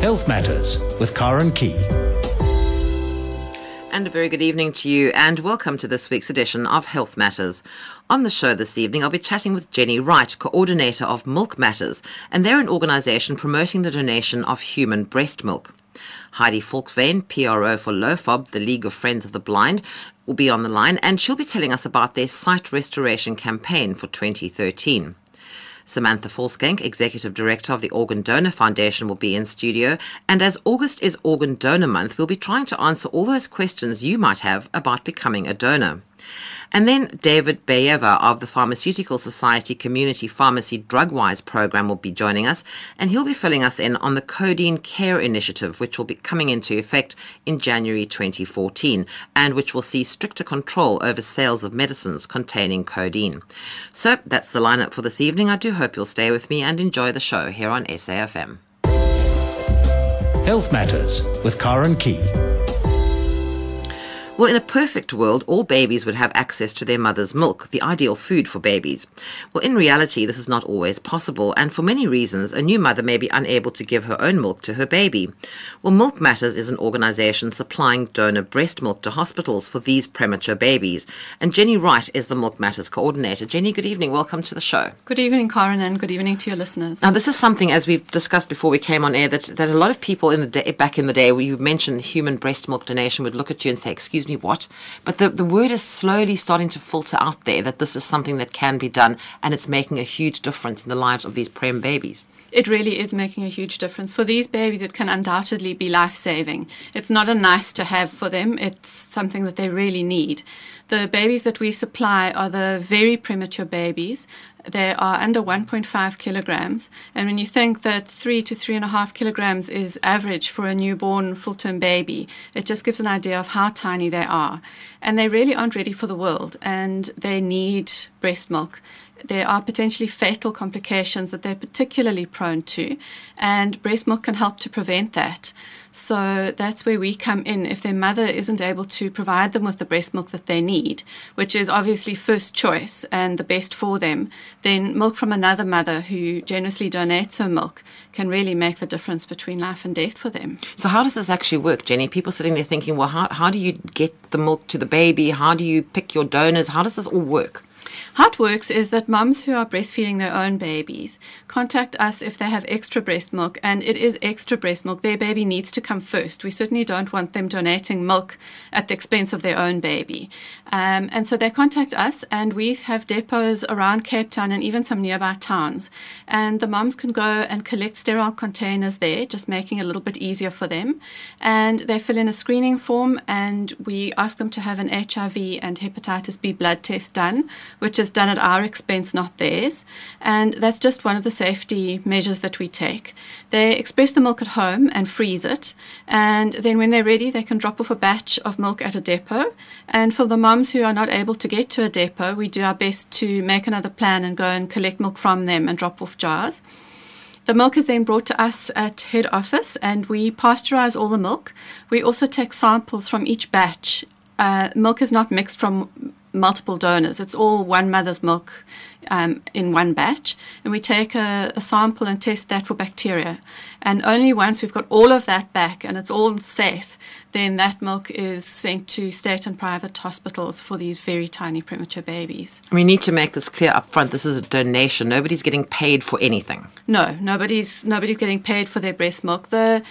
Health Matters with Karen Key. And a very good evening to you, and welcome to this week's edition of Health Matters. On the show this evening, I'll be chatting with Jenny Wright, coordinator of Milk Matters, and they're an organisation promoting the donation of human breast milk. Heidi Volkveen, PRO for LOFOB, the League of Friends of the Blind, will be on the line, and she'll be telling us about their sight restoration campaign for 2013. Samantha Volschenk, Executive Director of the Organ Donor Foundation, will be in studio. And as August is Organ Donor Month, we'll be trying to answer all those questions you might have about becoming a donor. And then David Bayever of the Pharmaceutical Society Community Pharmacy Drugwise program will be joining us, and he'll be filling us in on the Codeine Care Initiative, which will be coming into effect in January 2014, and which will see stricter control over sales of medicines containing codeine. So that's the lineup for this evening. I do hope you'll stay with me and enjoy the show here on SAFM. Health Matters with Karen Key. Well, in a perfect world, all babies would have access to their mother's milk, the ideal food for babies. Well, in reality, this is not always possible, and for many reasons, a new mother may be unable to give her own milk to her baby. Well, Milk Matters is an organisation supplying donor breast milk to hospitals for these premature babies, and Jenny Wright is the Milk Matters coordinator. Jenny, good evening. Welcome to the show. Good evening, Karen, and good evening to your listeners. Now, this is something, as we've discussed before we came on air, that, that a lot of people in the day, back in the day, where you mentioned human breast milk donation, would look at you and say, "Excuse me, what?" But the the word is slowly starting to filter out there that this is something that can be done, and it's making a huge difference in the lives of these prem babies. It really is making a huge difference. For these babies, it can undoubtedly be life saving. It's not a nice to have for them, it's something that they really need. The babies that we supply are the very premature babies. They are under 1.5 kilograms. And when you think that three to three and a half kilograms is average for a newborn full term baby, it just gives an idea of how tiny they are. And they really aren't ready for the world and they need breast milk there are potentially fatal complications that they're particularly prone to, and breast milk can help to prevent that. So that's where we come in. If their mother isn't able to provide them with the breast milk that they need, which is obviously first choice and the best for them, then milk from another mother who generously donates her milk can really make the difference between life and death for them. So, how does this actually work, Jenny? People sitting there thinking, well, how, how do you get the milk to the baby? How do you pick your donors? How does this all work? How it works is that mums who are breastfeeding their own babies contact us if they have extra breast milk, and it is extra breast milk. Their baby needs to come first. We certainly don't want them donating milk at the expense of their own baby. Um, and so they contact us, and we have depots around Cape Town and even some nearby towns. And the mums can go and collect sterile containers there, just making it a little bit easier for them. And they fill in a screening form, and we ask them to have an HIV and hepatitis B blood test done which is done at our expense, not theirs. And that's just one of the safety measures that we take. They express the milk at home and freeze it. And then when they're ready, they can drop off a batch of milk at a depot. And for the mums who are not able to get to a depot, we do our best to make another plan and go and collect milk from them and drop off jars. The milk is then brought to us at head office and we pasteurize all the milk. We also take samples from each batch. Uh, milk is not mixed from multiple donors. It's all one mother's milk um, in one batch. And we take a, a, sample and test that for bacteria. And only once we've got all of that back and it's all safe, then that milk is sent to state and private hospitals for these very tiny premature babies. We need to make this clear up front. This is a donation. Nobody's getting paid for anything. No, nobody's nobody's getting paid for their breast milk. The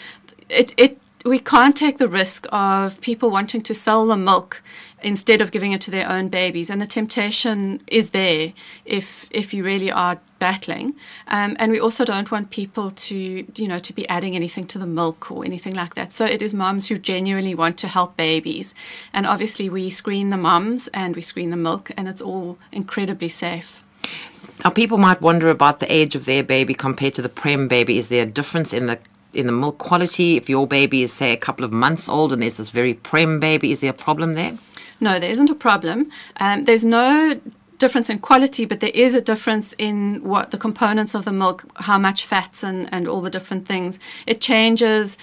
it, it we can't take the risk of people wanting to sell the milk instead of giving it to their own babies. And the temptation is there if if you really are battling. Um, and we also don't want people to you know to be adding anything to the milk or anything like that. So it is mums who genuinely want to help babies. And obviously we screen the mums and we screen the milk, and it's all incredibly safe. Now, people might wonder about the age of their baby compared to the prem baby. Is there a difference in the in the milk quality? If your baby is, say, a couple of months old and there's this very prem baby, is there a problem there? No, there isn't a problem. Um, there's no difference in quality, but there is a difference in what the components of the milk, how much fats and, and all the different things. It changes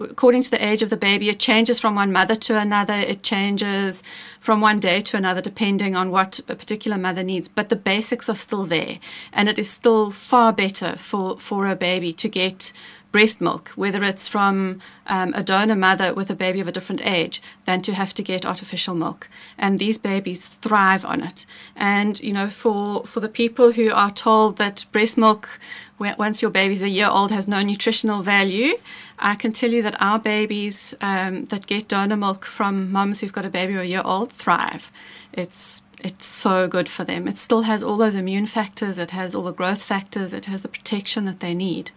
according to the age of the baby, it changes from one mother to another. It changes from one day to another, depending on what a particular mother needs. But the basics are still there, and it is still far better for, for a baby to get breast milk, whether it's from um, a donor mother with a baby of a different age, than to have to get artificial milk. And these babies thrive on it. And, you know, for, for the people who are told that breast milk, once your baby's a year old, has no nutritional value, I can tell you that our babies um, that get donor milk from mums who've got a baby a year old thrive. It's it's so good for them. It still has all those immune factors, it has all the growth factors, it has the protection that they need.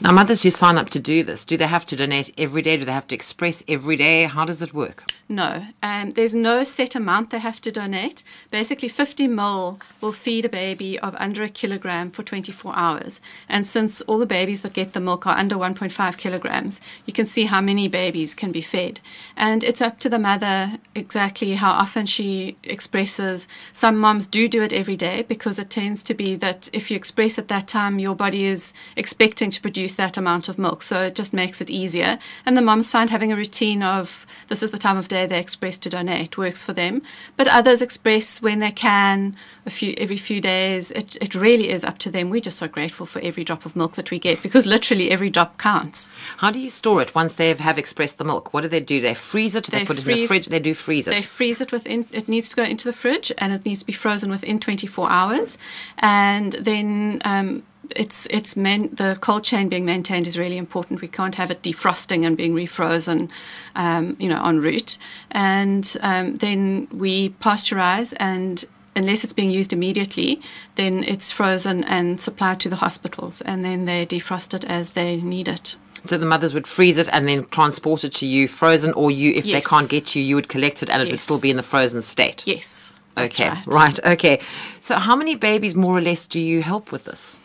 Now, mothers who sign up to do this, do they have to donate every day? Do they have to express every day? How does it work? No, um, there's no set amount they have to donate. Basically, 50 mil will feed a baby of under a kilogram for 24 hours. And since all the babies that get the milk are under 1.5 kilograms, you can see how many babies can be fed. And it's up to the mother exactly how often she expresses. Some moms do do it every day because it tends to be that if you express at that time, your body is expecting to produce that amount of milk. So it just makes it easier. And the moms find having a routine of this is the time of day they express to donate works for them. But others express when they can, a few every few days. It, it really is up to them. We're just so grateful for every drop of milk that we get because literally every drop counts. How do you store it once they have expressed the milk? What do they do? They freeze it? They, they put freeze, it in the fridge? They do freeze it. They freeze it within. It needs to go into the fridge and it needs to be frozen within 24 hours, and then. Um, it's it's man, the cold chain being maintained is really important. We can't have it defrosting and being refrozen, um, you know, en route. And um, then we pasteurize, and unless it's being used immediately, then it's frozen and supplied to the hospitals, and then they defrost it as they need it. So the mothers would freeze it and then transport it to you frozen, or you, if yes. they can't get you, you would collect it and it would still be in the frozen state. Yes. Okay. Right. right. Okay. So how many babies more or less do you help with this?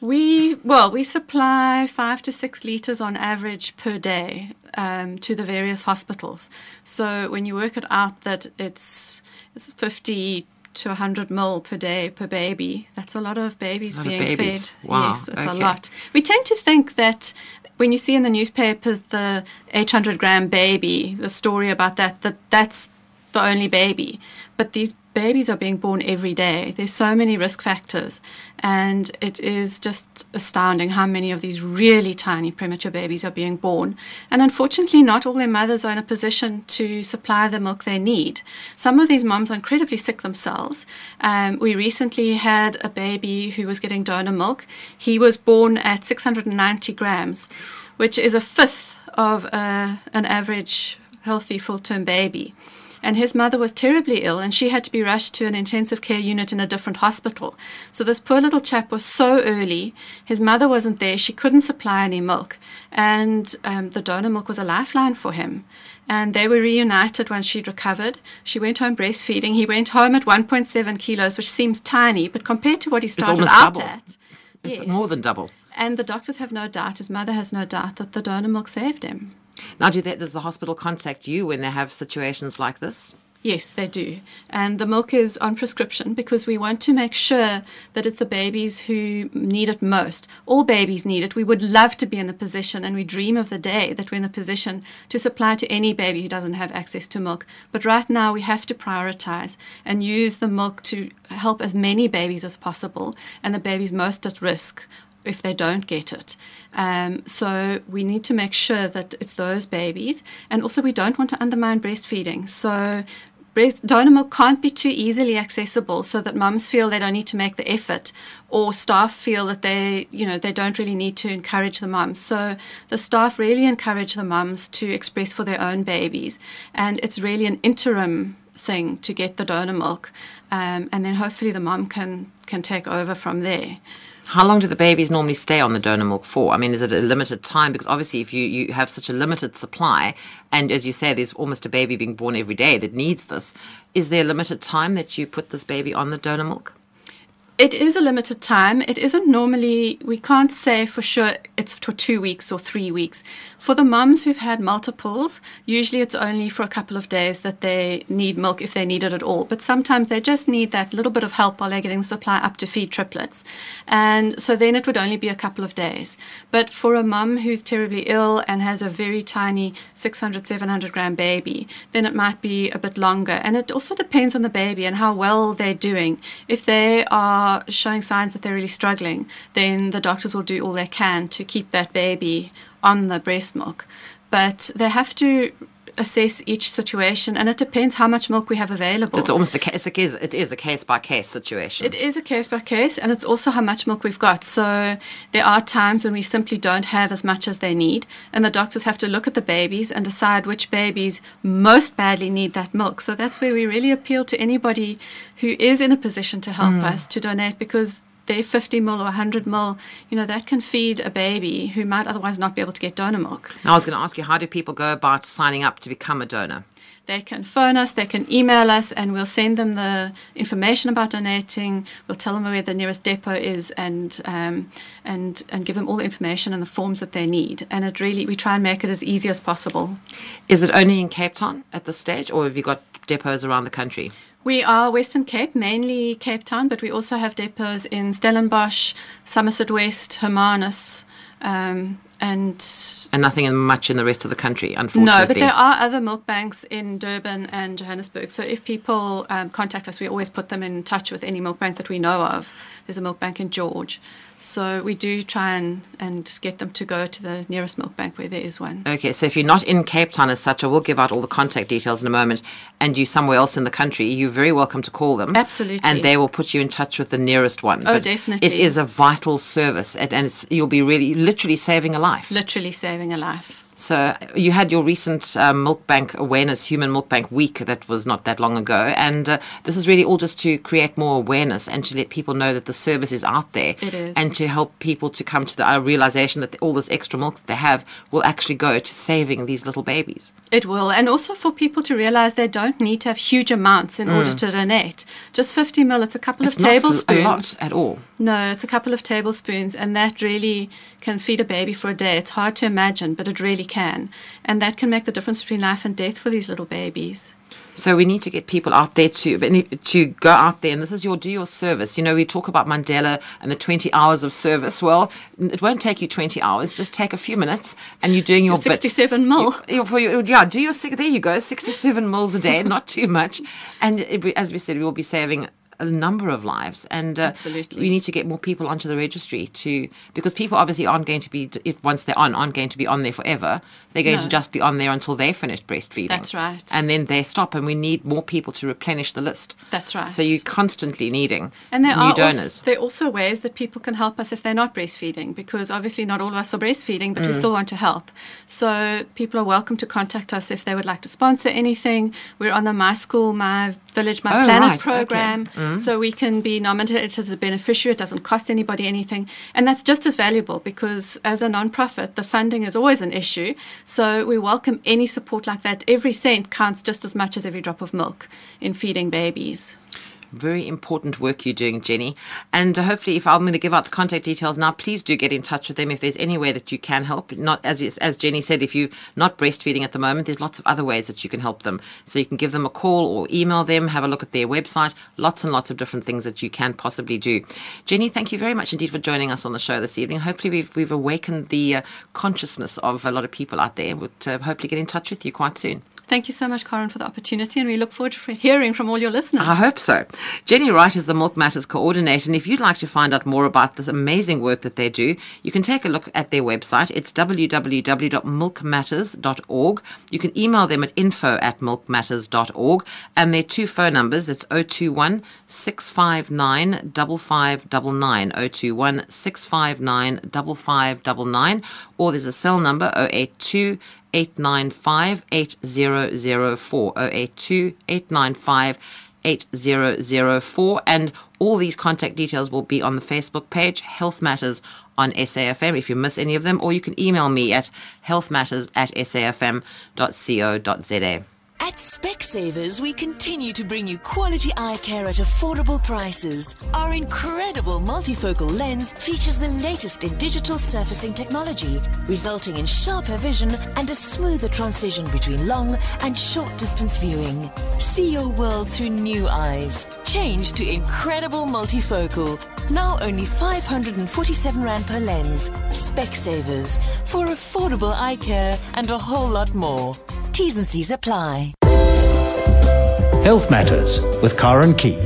We well, we supply five to six liters on average per day um, to the various hospitals. So when you work it out, that it's, it's fifty to 100 mil per day per baby. That's a lot of babies being of babies. fed. Wow. Yes, it's okay. a lot. We tend to think that when you see in the newspapers the 800 gram baby, the story about that, that that's the only baby. But these babies are being born every day. There's so many risk factors, and it is just astounding how many of these really tiny premature babies are being born. And unfortunately, not all their mothers are in a position to supply the milk they need. Some of these moms are incredibly sick themselves. Um, we recently had a baby who was getting donor milk. He was born at 690 grams, which is a fifth of uh, an average healthy full term baby and his mother was terribly ill and she had to be rushed to an intensive care unit in a different hospital. So this poor little chap was so early, his mother wasn't there, she couldn't supply any milk, and um, the donor milk was a lifeline for him. And they were reunited once she'd recovered. She went home breastfeeding. He went home at 1.7 kilos, which seems tiny, but compared to what he started out double. at, it's yes. more than double. And the doctors have no doubt, his mother has no doubt that the donor milk saved him. Now, do that, does the hospital contact you when they have situations like this? Yes, they do. And the milk is on prescription because we want to make sure that it's the babies who need it most. All babies need it. We would love to be in the position, and we dream of the day that we're in the position to supply to any baby who doesn't have access to milk. But right now, we have to prioritize and use the milk to help as many babies as possible and the babies most at risk if they don't get it. Um, so we need to make sure that it's those babies, and also we don't want to undermine breastfeeding. So breast donor milk can't be too easily accessible, so that mums feel they don't need to make the effort, or staff feel that they, you know, they don't really need to encourage the mums. So the staff really encourage the mums to express for their own babies, and it's really an interim thing to get the donor milk, um, and then hopefully the mum can can take over from there. How long do the babies normally stay on the donor milk for? I mean, is it a limited time? Because obviously, if you, you have such a limited supply, and as you say, there's almost a baby being born every day that needs this, is there a limited time that you put this baby on the donor milk? It is a limited time. It isn't normally, we can't say for sure it's for two weeks or three weeks. For the mums who've had multiples, usually it's only for a couple of days that they need milk if they need it at all. But sometimes they just need that little bit of help while they're getting the supply up to feed triplets. And so then it would only be a couple of days. But for a mum who's terribly ill and has a very tiny 600, 700 gram baby, then it might be a bit longer. And it also depends on the baby and how well they're doing. If they are are showing signs that they're really struggling, then the doctors will do all they can to keep that baby on the breast milk. But they have to assess each situation, and it depends how much milk we have available. It's almost a case. It is, it is a case by case situation. It is a case by case, and it's also how much milk we've got. So there are times when we simply don't have as much as they need, and the doctors have to look at the babies and decide which babies most badly need that milk. So that's where we really appeal to anybody who is in a position to help mm. us to donate because their 50 mil or 100 mil, you know, that can feed a baby who might otherwise not be able to get donor milk. Now, I was going to ask you, how do people go about signing up to become a donor? They can phone us, they can email us, and we'll send them the information about donating. We'll tell them where the nearest depot is, and um, and and give them all the information and the forms that they need. And it really, we try and make it as easy as possible. Is it only in Cape Town at this stage, or have you got depots around the country? We are Western Cape, mainly Cape Town, but we also have depots in Stellenbosch, Somerset West, Hermanus, um, and And nothing in much in the rest of the country, unfortunately. no, but there are other milk banks in Durban and Johannesburg. So if people um, contact us, we always put them in touch with any milk bank that we know of. There's a milk bank in George. So we do try and, and get them to go to the nearest milk bank where there is one. Okay, so if you're not in Cape Town as such, I will give out all the contact details in a moment, and you're somewhere else in the country, you're very welcome to call them. Absolutely. And they will put you in touch with the nearest one. Oh, But definitely. It is a vital service, and, and it's, you'll be really, literally saving a life. Literally saving a life. So you had your recent um, Milk Bank Awareness Human Milk Bank Week that was not that long ago, and uh, this is really all just to create more awareness and to let people know that the service is out there, It is. and to help people to come to the uh, realization that all this extra milk that they have will actually go to saving these little babies. It will. And also for people to realize they don't need to have huge amounts in order to donate. Just 50 mil, it's a couple Mm. It's of not tablespoons. a lot at all. No, it's a couple of tablespoons, and that really can feed a baby for a day. It's hard to imagine, but it really can. And that can make the difference between life and death for these little babies. So we need to get people out there to to go out there, and this is your do your service. You know, we talk about Mandela and the twenty hours of service. Well, it won't take you twenty hours; just take a few minutes, and you're doing your bit. 67 mil. You- for your- yeah, do your there you go, sixty-seven mils a day, not too much, and it, as we said, we will be saving a number of lives, and uh, Absolutely. we need to get more people onto the registry to because people obviously aren't going to be if once they're on aren't going to be on there forever. They're going No. to just be on there until they finished breastfeeding. That's right. And then they stop, and we need more people to replenish the list. That's right. So you're constantly needing And there new are donors. Also, there are also ways that people can help us if they're not breastfeeding, because obviously not all of us are breastfeeding, but we still want to help. So people are welcome to contact us if they would like to sponsor anything. We're on the My School, My Village, My Oh, Planet right, okay. Program, so we can be nominated as a beneficiary. It doesn't cost anybody anything, and that's just as valuable because as a non-profit, the funding is always an issue. So we welcome any support like that. Every cent counts just as much as every drop of milk in feeding babies. Very important work you're doing, Jenny. And uh, hopefully, if I'm going to give out the contact details now, please do get in touch with them if there's any way that you can help. Not as as Jenny said, if you're not breastfeeding at the moment, there's lots of other ways that you can help them. So you can give them a call or email them, have a look at their website. Lots and lots of different things that you can possibly do. Jenny, thank you very much indeed for joining us on the show this evening. Hopefully, we've we've awakened the uh, consciousness of a lot of people out there. Would uh, hopefully get in touch with you quite soon. Thank you so much, Karen, for the opportunity, and we look forward to hearing from all your listeners. I hope so. Jenny Wright is the Milk Matters coordinator, and if you'd like to find out more about this amazing work that they do, you can take a look at their website. It's www.milkmatters.org. You can email them at info at milkmatters.org, and their two phone numbers it's 021 659 5599, 021 659 5599, or there's a cell number 082 895 8004 082 895 8004 and all these contact details will be on the Facebook page Health Matters on SAFM if you miss any of them or you can email me at healthmatters at safm.co.za. At Specsavers, we continue to bring you quality eye care at affordable prices. Our incredible multifocal lens features the latest in digital surfacing technology, resulting in sharper vision and a smoother transition between long and short distance viewing. See your world through new eyes. Change to incredible multifocal. Now only 547 Rand per lens. Specsavers for affordable eye care and a whole lot more. T's and C's apply. Health Matters with Karen Key.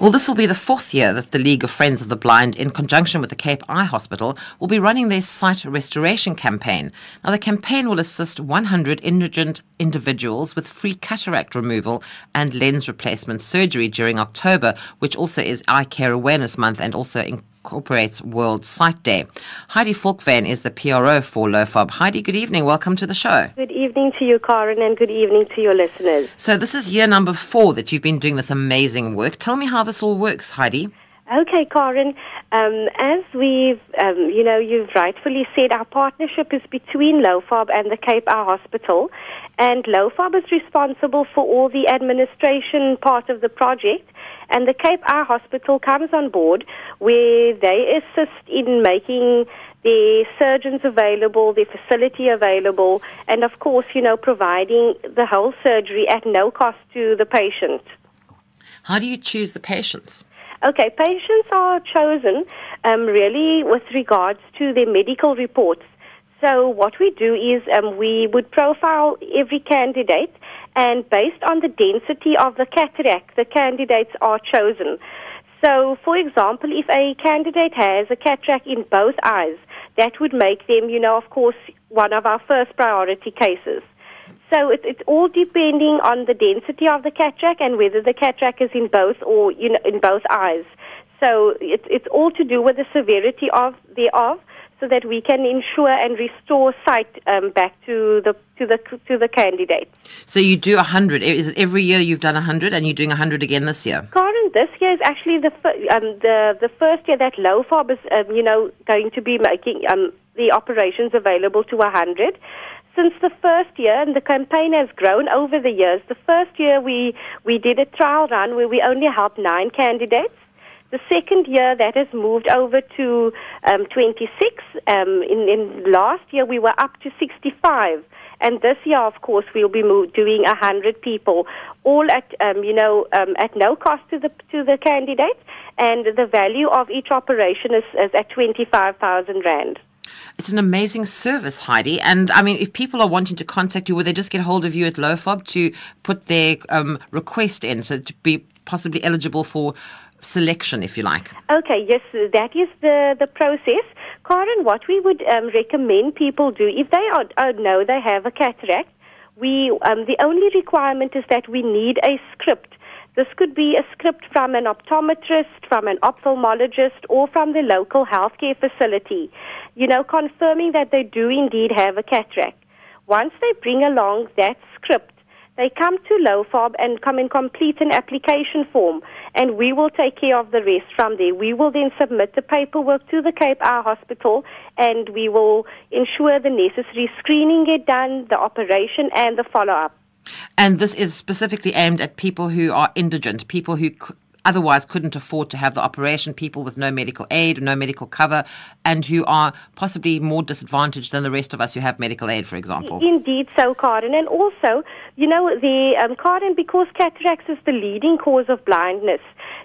Well, this will be the fourth year that the League of Friends of the Blind, in conjunction with the Cape Eye Hospital, will be running their sight restoration campaign. Now, the campaign will assist 100 indigent individuals with free cataract removal and lens replacement surgery during October, which also is Eye Care Awareness Month and also incorporates World Sight Day. Heidi Falkvan is the PRO for LOFOB. Heidi, good evening. Welcome to the show. Good evening to you, Karen, and good evening to your listeners. So, this is year number four that you've been doing this amazing work. Tell me how this all works, Heidi. Okay, Karen. Um, as we've, um, you know, you've rightfully said, our partnership is between LOFOB and the Cape Eye Hospital, and LOFOB is responsible for all the administration part of the project, and the Cape Eye Hospital comes on board where they assist in making the surgeons available, the facility available, and of course, you know, providing the whole surgery at no cost to the patient. How do you choose the patients? Okay, patients are chosen um, really with regards to their medical reports. So what we do is um, we would profile every candidate, and based on the density of the cataract, the candidates are chosen. So, for example, if a candidate has a cataract in both eyes, that would make them, you know, of course, one of our first priority cases. So it, it's all depending on the density of the cataract and whether the cataract is in both or you know, in both eyes. So it, it's all to do with the severity of thereof, so that we can ensure and restore sight um, back to the to the to the candidate. So you do 100. Is it every year you've done 100 and you're doing 100 again this year? Karen, this year is actually the um, the the first year that LOFOB is um, you know going to be making um, the operations available to 100 since the first year, and the campaign has grown over the years. The first year we, we did a trial run where we only helped nine candidates. The second year that has moved over to um, 26. Um, in, in last year we were up to 65. And this year, of course, we'll be doing 100 people, all at, um, you know, um, at no cost to the, to the candidate. And the value of each operation is, is at 25,000 Rand. It's an amazing service, Heidi. And I mean, if people are wanting to contact you, will they just get hold of you at LOFOB to put their um, request in, so to be possibly eligible for selection, if you like? Okay, yes, that is the, the process. Karen, what we would um, recommend people do, if they are, uh, know they have a cataract, we um, the only requirement is that we need a script. This could be a script from an optometrist, from an ophthalmologist, or from the local healthcare facility, you know, confirming that they do indeed have a cataract. Once they bring along that script, they come to LOFOB and come and complete an application form, and we will take care of the rest from there. We will then submit the paperwork to the Cape Eye Hospital, and we will ensure the necessary screening get done, the operation, and the follow-up. And this is specifically aimed at people who are indigent, people who c- otherwise couldn't afford to have the operation, people with no medical aid, no medical cover, and who are possibly more disadvantaged than the rest of us who have medical aid, for example. Indeed, so Karen, and also, you know, the um, Karen, because cataracts is the leading cause of blindness.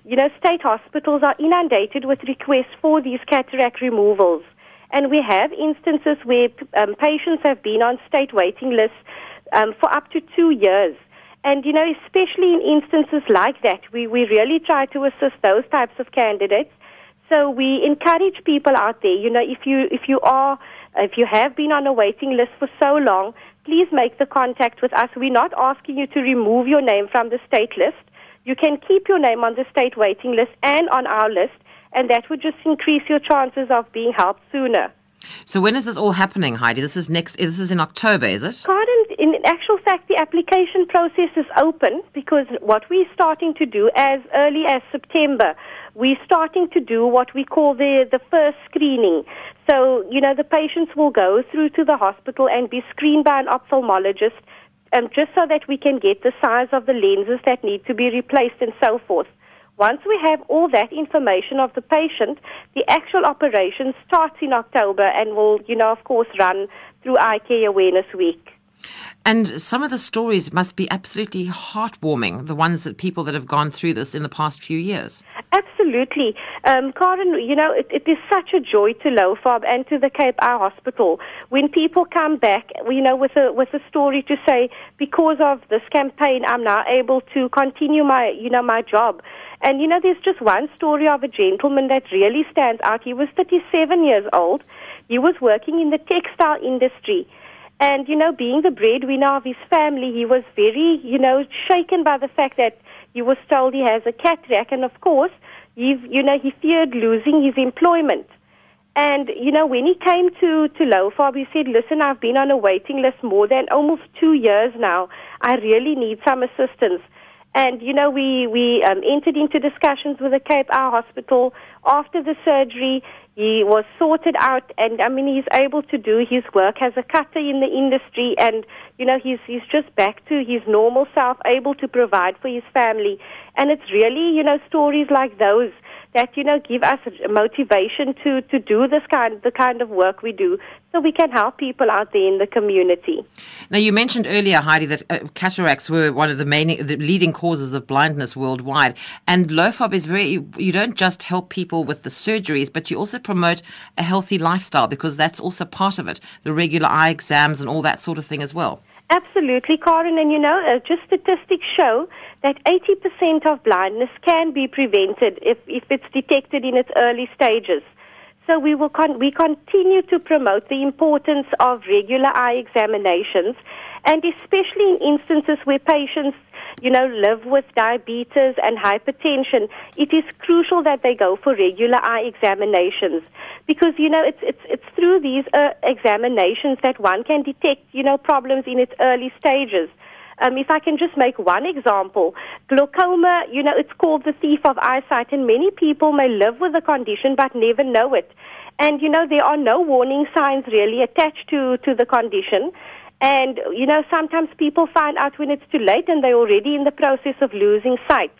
You know, state hospitals are inundated with requests for these cataract removals, and we have instances where um, patients have been on state waiting lists um, for up to two years. And, you know, especially in instances like that, we, we really try to assist those types of candidates. So we encourage people out there, you know, if you, if you are, if you have been on a waiting list for so long, please make the contact with us. We're not asking you to remove your name from the state list. You can keep your name on the state waiting list and on our list, and that would just increase your chances of being helped sooner. So when is this all happening, Heidi? This is next. This is in October, is it? Pardon, in actual fact, the application process is open because what we're starting to do as early as September, we're starting to do what we call the, the first screening. So, you know, the patients will go through to the hospital and be screened by an ophthalmologist um, just so that we can get the size of the lenses that need to be replaced and so forth. Once we have all that information of the patient, the actual operation starts in October and will, you know, of course, run through Eye Care Awareness Week. And some of the stories must be absolutely heartwarming, the ones that people that have gone through this in the past few years. Absolutely. Um, Karen, you know, it, it is such a joy to LOFOB and to the Cape Eye Hospital when people come back, you know, with a, with a story to say, because of this campaign, I'm now able to continue my, you know, my job. And, you know, there's just one story of a gentleman that really stands out. He was 37 years old. He was working in the textile industry. And, you know, being the breadwinner of his family, he was very, you know, shaken by the fact that he was told he has a cataract. And, of course, you know, he feared losing his employment. And, you know, when he came to, to LOFOB, he said, listen, I've been on a waiting list more than almost two years now. I really need some assistance. And, you know, we, we um, entered into discussions with the Cape Eye Hospital. After the surgery, he was sorted out, and I mean, he's able to do his work as a cutter in the industry, and you know, he's he's just back to his normal self, able to provide for his family. And it's really, you know, stories like those that you know give us motivation to to do this kind the kind of work we do so we can help people out there in the community now you mentioned earlier heidi that uh, cataracts were one of the main the leading causes of blindness worldwide and lofob is very you don't just help people with the surgeries but you also promote a healthy lifestyle because that's also part of it the regular eye exams and all that sort of thing as well Absolutely, Karen. And you know, uh, just statistics show that 80% of blindness can be prevented if, if it's detected in its early stages. So we will con- we continue to promote the importance of regular eye examinations, and especially in instances where patients, you know, live with diabetes and hypertension, it is crucial that they go for regular eye examinations because you know it's it's it's through these uh, examinations that one can detect you know problems in its early stages. Um, if I can just make one example, glaucoma, you know, it's called the thief of eyesight, and many people may live with the condition but never know it. And, you know, there are no warning signs really attached to, to the condition. And, you know, sometimes people find out when it's too late and they're already in the process of losing sight.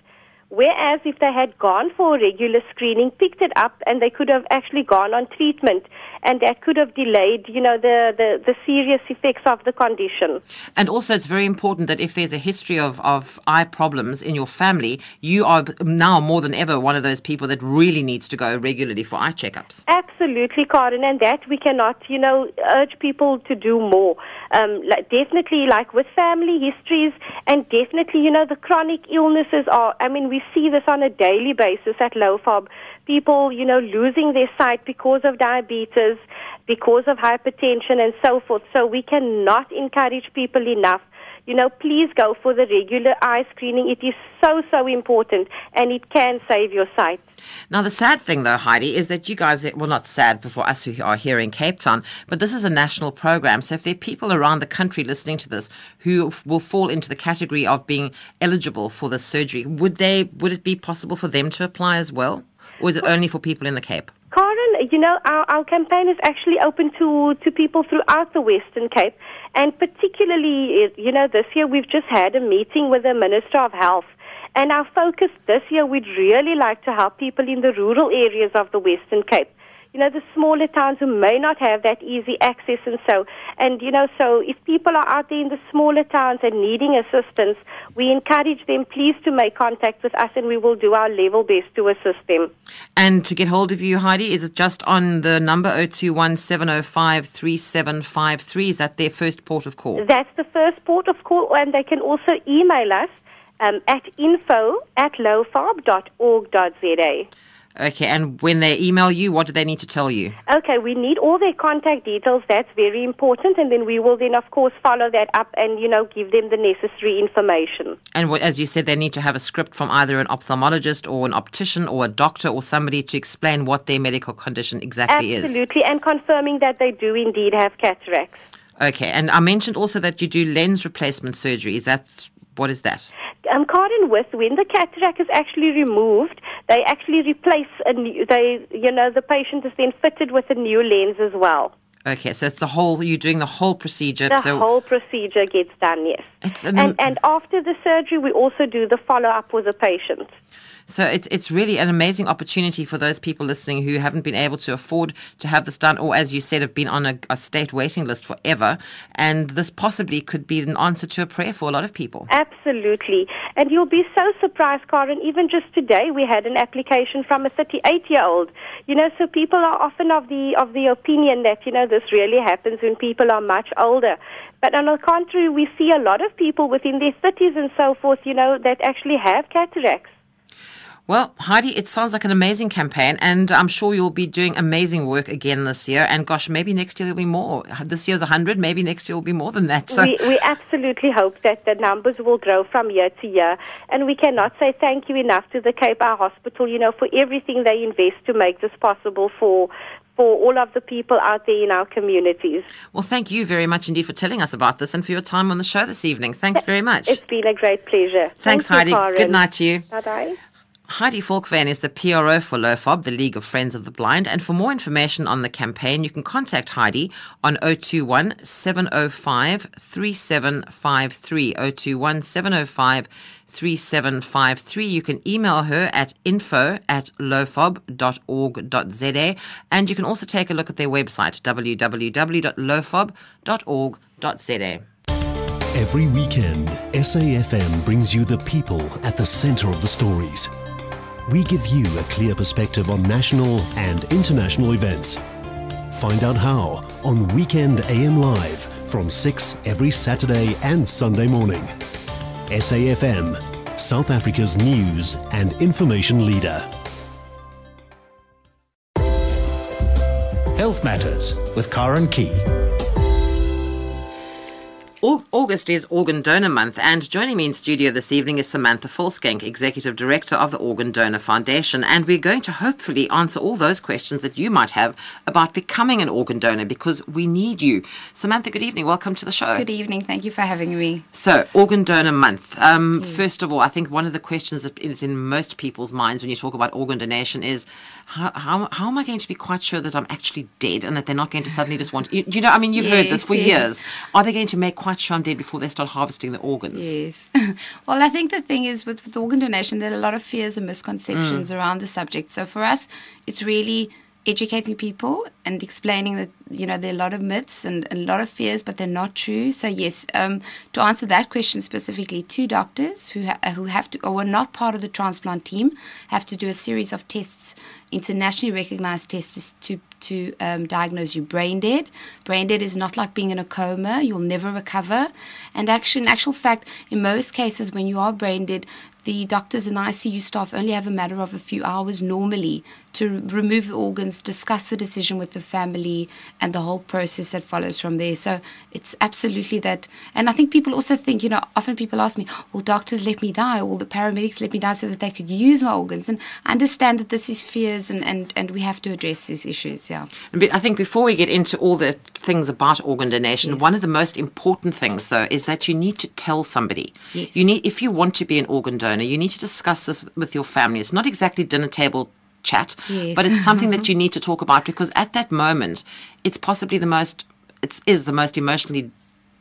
Whereas if they had gone for a regular screening, picked it up, and they could have actually gone on treatment, and that could have delayed, you know, the, the, the serious effects of the condition. And also, it's very important that if there's a history of, of eye problems in your family, you are now more than ever one of those people that really needs to go regularly for eye checkups. Absolutely, Karen, and that we cannot, you know, urge people to do more. Um, like, definitely, like with family histories, and definitely, you know, the chronic illnesses are, I mean, we see this on a daily basis at LOFOB. People, you know, losing their sight because of diabetes, because of hypertension, and so forth. So we cannot encourage people enough you know, please go for the regular eye screening. It is so, so important and it can save your sight. Now, the sad thing, though, Heidi, is that you guys, eh, well, not sad for us who are here in Cape Town, but this is a national program. So if there are people around the country listening to this who will fall into the category of being eligible for the surgery, would they, would it be possible for them to apply as well? Or is it only for people in the Cape? Karen, you know, our, our campaign is actually open to, to people throughout the Western Cape. And particularly, you know, this year we've just had a meeting with the Minister of Health. And our focus this year, we'd really like to help people in the rural areas of the Western Cape you know, the smaller towns who may not have that easy access and so. And, you know, so if people are out there in the smaller towns and needing assistance, we encourage them, please, to make contact with us and we will do our level best to assist them. And to get hold of you, Heidi, is it just on the number 021 705 3753? Is that their first port of call? That's the first port of call, and they can also email us um, at info at lofob.org.za. Okay, and when they email you, what do they need to tell you? Okay, we need all their contact details. That's very important, and then we will then, of course, follow that up and you know give them the necessary information. And as you said, they need to have a script from either an ophthalmologist or an optician or a doctor or somebody to explain what their medical condition exactly Absolutely, is. Absolutely, and confirming that they do indeed have cataracts. Okay, and I mentioned also that you do lens replacement surgery. Is that what is that? Um, Karen, with when the cataract is actually removed, they actually replace a new, they, you know, the patient is then fitted with a new lens as well. Okay, so it's the whole, you're doing the whole procedure. The so whole procedure gets done, yes. It's an- and, and after the surgery, we also do the follow up with the patient. So it's it's really an amazing opportunity for those people listening who haven't been able to afford to have this done, or as you said, have been on a, a state waiting list forever. And this possibly could be an answer to a prayer for a lot of people. Absolutely. And you'll be so surprised, Karen. Even just today, we had an application from a 38 year old. You know, so people are often of the, of the opinion that, you know, this really happens when people are much older. But on the contrary, we see a lot of people within their 30s and so forth, you know, that actually have cataracts. Well, Heidi, it sounds like an amazing campaign, and I'm sure you'll be doing amazing work again this year. And gosh, maybe next year there'll be more. This year's 100, maybe next year will be more than that. So, we, we absolutely hope that the numbers will grow from year to year. And we cannot say thank you enough to the Cape Eye Hospital, you know, for everything they invest to make this possible for for all of the people out there in our communities. well, thank you very much indeed for telling us about this and for your time on the show this evening. Thanks very much. It's been a great pleasure. Thanks, Thank you, Heidi. Good night to you. Bye-bye. Heidi Falkvan is the PRO for LOFOB, the League of Friends of the Blind. And for more information on the campaign, you can contact Heidi on 021 705 3753. 021 705 3753. You can email her at info at lofob.org.za. And you can also take a look at their website, www.lofob.org.za. Every weekend, SAFM brings you the people at the center of the stories. We give you a clear perspective on national and international events. Find out how on Weekend AM Live from 6 every Saturday and Sunday morning. SAFM, South Africa's news and information leader. Health Matters with Karen Key. Au- August is Organ Donor Month, and joining me in studio this evening is Samantha Volschenk, Executive Director of the Organ Donor Foundation. And we're going to hopefully answer all those questions that you might have about becoming an organ donor because we need you. Samantha, good evening. Welcome to the show. Good evening. Thank you for having me. So, Organ Donor Month. Um, First of all, I think one of the questions that is in most people's minds when you talk about organ donation is how, how, how am I going to be quite sure that I'm actually dead and that they're not going to suddenly just want. You, you know, I mean, you've heard this for yes. years. Are they going to make quite sure I'm dead before they start harvesting the organs? Yes. well, I think the thing is with, with organ donation, there are a lot of fears and misconceptions around the subject. So for us, it's really educating people and explaining that you know there are a lot of myths and, and a lot of fears, but they're not true. So yes, um, to answer that question specifically, two doctors who ha- who have to or are not part of the transplant team have to do a series of tests, internationally recognized tests to to um, diagnose you brain dead. Brain dead is not like being in a coma; you'll never recover. And actually, in actual fact, in most cases, when you are brain dead, the doctors and ICU staff only have a matter of a few hours normally to remove the organs, discuss the decision with the family, and the whole process that follows from there. So it's absolutely that. And I think people also think, you know, often people ask me, will doctors let me die? Will the paramedics let me die so that they could use my organs? And I understand that this is fears and, and, and we have to address these issues, yeah. But I think before we get into all the things about organ donation, one of the most important things, though, is that you need to tell somebody. Yes. You need, if you want to be an organ donor, you need to discuss this with your family. It's not exactly dinner table chat, Yes. but it's something that mm-hmm. you need to talk about because at that moment, it's possibly the most, it is the most emotionally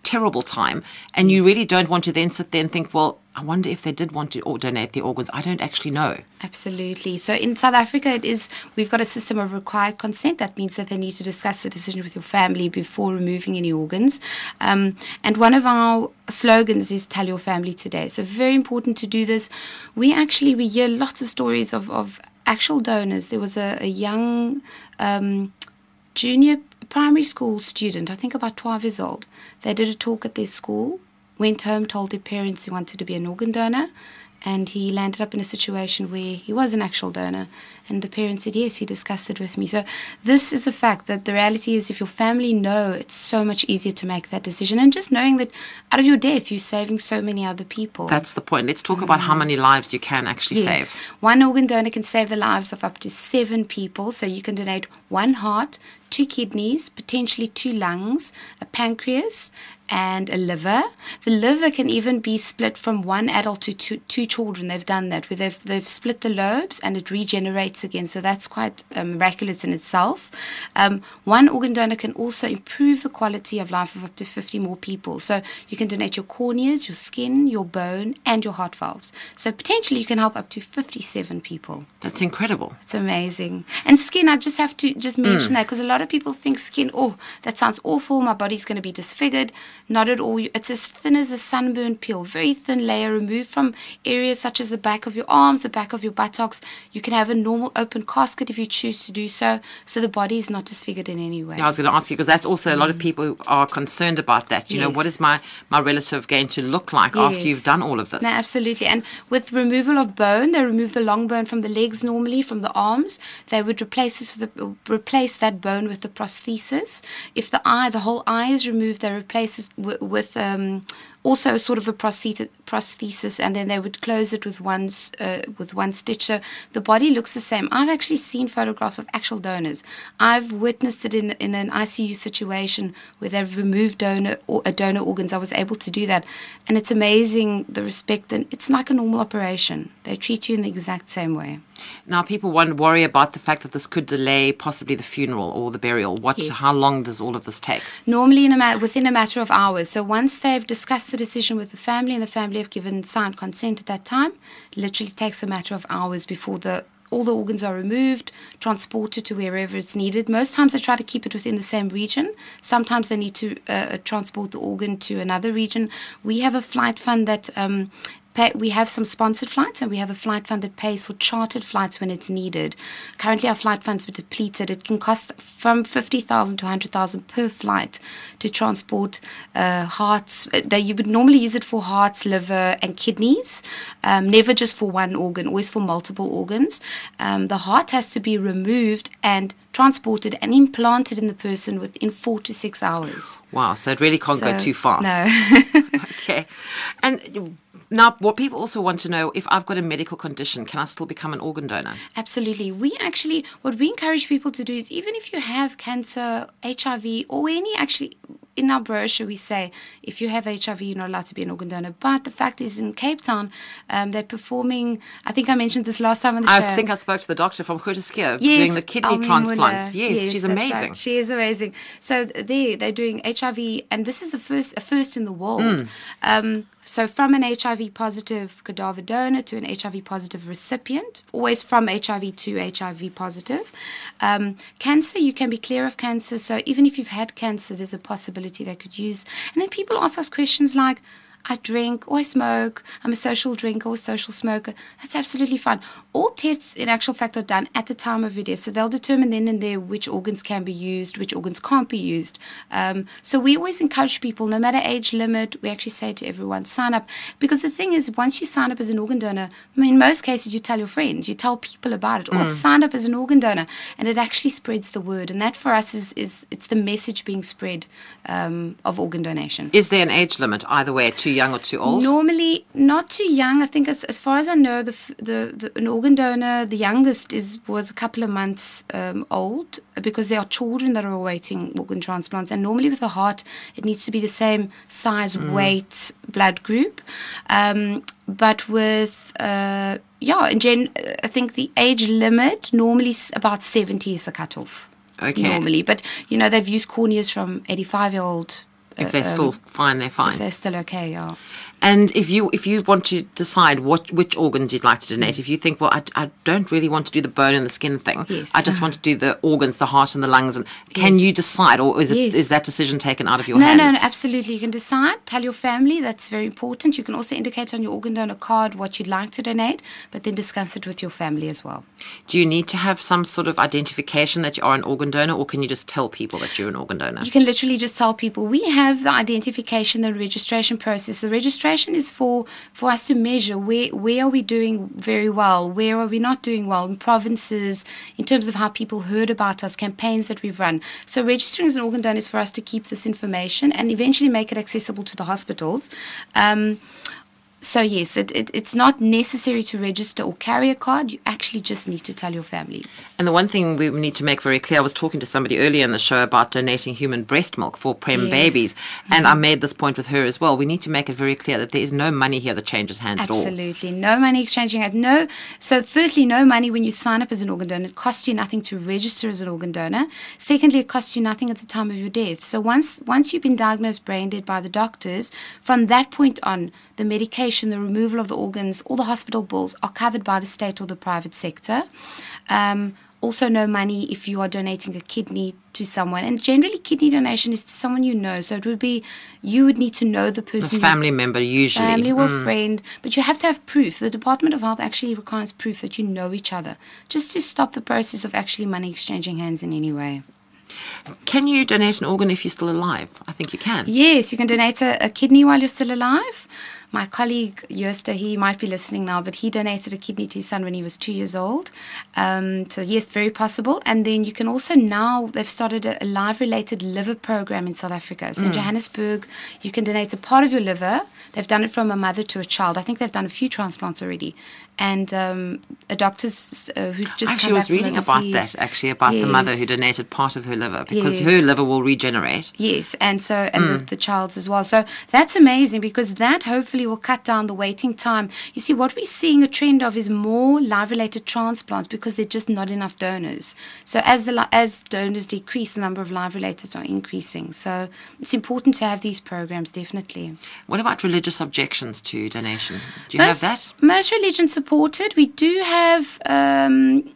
terrible time, and you really don't want to then sit there and think, well, I wonder if they did want to or donate their organs. I don't actually know. Absolutely. So in South Africa, it is we've got a system of required consent. That means that they need to discuss the decision with your family before removing any organs. Um, and one of our slogans is "Tell your family today." So very important to do this. We actually we hear lots of stories of of actual donors. There was a, a young. Um, junior primary school student, I think about 12 years old. They did a talk at their school, went home, told their parents he wanted to be an organ donor, and he landed up in a situation where he was an actual donor. And the parents said, Yes, he discussed it with me. So, this is the fact that the reality is if your family know, it's so much easier to make that decision. And just knowing that out of your death, you're saving so many other people. That's the point. Let's talk mm. about how many lives you can actually Yes. save. One organ donor can save the lives of up to seven people. So you can donate one heart, two kidneys, potentially two lungs, a pancreas, and a liver. The liver can even be split from one adult to two, two children. They've done that where they've, they've split the lobes and it regenerates again. So that's quite um, miraculous in itself. Um, one organ donor can also improve the quality of life of up to 50 more people. So you can donate your corneas, your skin, your bone, and your heart valves. So potentially you can help up to 57 people. That's incredible. It's amazing. And skin, I just have to just mention that because a lot of people think skin, oh, that sounds awful. My body's going to be disfigured. Not at all. It's as thin as a sunburn peel, very thin layer removed from areas such as the back of your arms, the back of your buttocks. You can have a normal open casket if you choose to do so, so the body is not disfigured in any way. Yeah, I was going to ask you because that's also a lot of people are concerned about that. You know, what is my, my relative going to look like after you've done all of this? No, absolutely. And with removal of bone, they remove the long bone from the legs normally, from the arms. They would replace this with the, replace that bone with the prosthesis. If the eye, the whole eye is removed, they replace it with, with um, also a sort of a prosthesis, and then they would close it with one uh, with one stitch. So the body looks the same. I've actually seen photographs of actual donors. I've witnessed it in in an ICU situation where they've removed donor or uh, donor organs. I was able to do that, and it's amazing the respect and it's like a normal operation. They treat you in the exact same way. Now, people want worry about the fact that this could delay possibly the funeral or the burial. What? Yes. How long does all of this take? Normally, in a ma- within a matter of hours. So once they've discussed the decision with the family and the family have given signed consent at that time, it literally takes a matter of hours before the all the organs are removed, transported to wherever it's needed. Most times they try to keep it within the same region. Sometimes they need to uh, transport the organ to another region. We have a flight fund that. Um, pay, we have some sponsored flights and we have a flight fund that pays for chartered flights when it's needed. Currently, our flight funds are depleted. It can cost from 50,000 to 100,000 per flight to transport uh, hearts. Uh, They, you would normally use it for hearts, liver, and kidneys, um, never just for one organ, always for multiple organs. Um, the heart has to be removed and transported and implanted in the person within four to six hours. Wow, so it really can't go too far. No. Okay. And now, what people also want to know if I've got a medical condition, can I still become an organ donor? Absolutely. We actually, what we encourage people to do is even if you have cancer, HIV, or any actually, in our brochure, we say if you have HIV, you're not allowed to be an organ donor. But the fact is, in Cape Town, um, they're performing, I think I mentioned this last time on the I show. think I spoke to the doctor from Groote Schuur Yes, doing the kidney Elmi transplants. Muller. Yes, she's amazing. right. She is amazing. So they they're doing HIV, and this is the first a first in the world. Mm. Um, so from an HIV positive cadaver donor to an HIV positive recipient, always from HIV to HIV positive. Um, cancer, you can be clear of cancer. So even if you've had cancer, there's a possibility they could use. And then people ask us questions like. I drink or I smoke, I'm a social drinker or social smoker. That's absolutely fine. All tests, in actual fact, are done at the time of your death. So they'll determine then and there which organs can be used, which organs can't be used. Um, so we always encourage people, no matter age limit, we actually say to everyone, sign up. Because the thing is, once you sign up as an organ donor, I mean, in most cases, you tell your friends, you tell people about it. Or I've signed up as an organ donor, and it actually spreads the word. And that for us is, is it's the message being spread um, of organ donation. Is there an age limit either way, too young or too old? Normally, not too young. I think, as, as far as I know, the, the, the an organ donor, the youngest is was a couple of months um, old because there are children that are awaiting organ transplants. And normally, with the heart, it needs to be the same size, weight, blood group. Um, but with uh, yeah, in gen, I think the age limit normally is about seventy is the cutoff. Okay. Normally, but you know they've used corneas from eighty-five year old. If they're still um, fine, they're fine. They're still okay, yeah. And if you if you want to decide what which organs you'd like to donate, mm. if you think, well, I, I don't really want to do the bone and the skin thing, Yes. I just want to do the ah. organs, the heart and the lungs, and can you decide, or is it is Yes. that decision taken out of your No, hands? no, no, absolutely. You can decide. Tell your family. That's very important. You can also indicate on your organ donor card what you'd like to donate, but then discuss it with your family as well. Do you need to have some sort of identification that you are an organ donor, or can you just tell people that you're an organ donor? You can literally just tell people we have the identification, the registration process. The registration is for for us to measure where where are we doing very well, where are we not doing well in provinces, in terms of how people heard about us, campaigns that we've run. So registering as an organ donor is for us to keep this information and eventually make it accessible to the hospitals. Um, so yes, it, it, it's not necessary to register or carry a card. You actually just need to tell your family. And the one thing we need to make very clear, I was talking to somebody earlier in the show about donating human breast milk for prem Yes. babies, and mm-hmm. I made this point with her as well. We need to make it very clear that there is no money here that changes hands at all. Absolutely. No money exchanging at no so firstly no money when you sign up as an organ donor. It costs you nothing to register as an organ donor. Secondly, it costs you nothing at the time of your death. So once once you've been diagnosed brain dead by the doctors, from that point on, the medication, the removal of the organs, all the hospital bills are covered by the state or the private sector. Um, also, no money if you are donating a kidney to someone. And generally, kidney donation is to someone you know. So it would be, you would need to know the A person. you- family member usually. family or Mm. friend, but you have to have proof. The Department of Health actually requires proof that you know each other, just to stop the process of actually money exchanging hands in any way. Can you donate an organ if you're still alive? I think you can. Yes, you can donate a, a kidney while you're still alive. My colleague Josta, he might be listening now, but he donated a kidney to his son when he was two years old. Um, so yes, very possible. And then you can also now they've started a, a live-related liver program in South Africa. So in Johannesburg, you can donate a part of your liver. They've done it from a mother to a child. I think they've done a few transplants already. And um, a doctor uh, who's just actually was reading about that actually about the mother who donated part of her liver because Yes. her liver will regenerate. Yes, and so and the, the child's as well. So that's amazing because that hopefully will cut down the waiting time. You see, what we're seeing a trend of is more live-related transplants because there're just not enough donors. So as the as donors decrease, the number of live-relateds are increasing. So it's important to have these programs definitely. What about religious objections to donation? Do you most, have that? Most religions We do have. Um,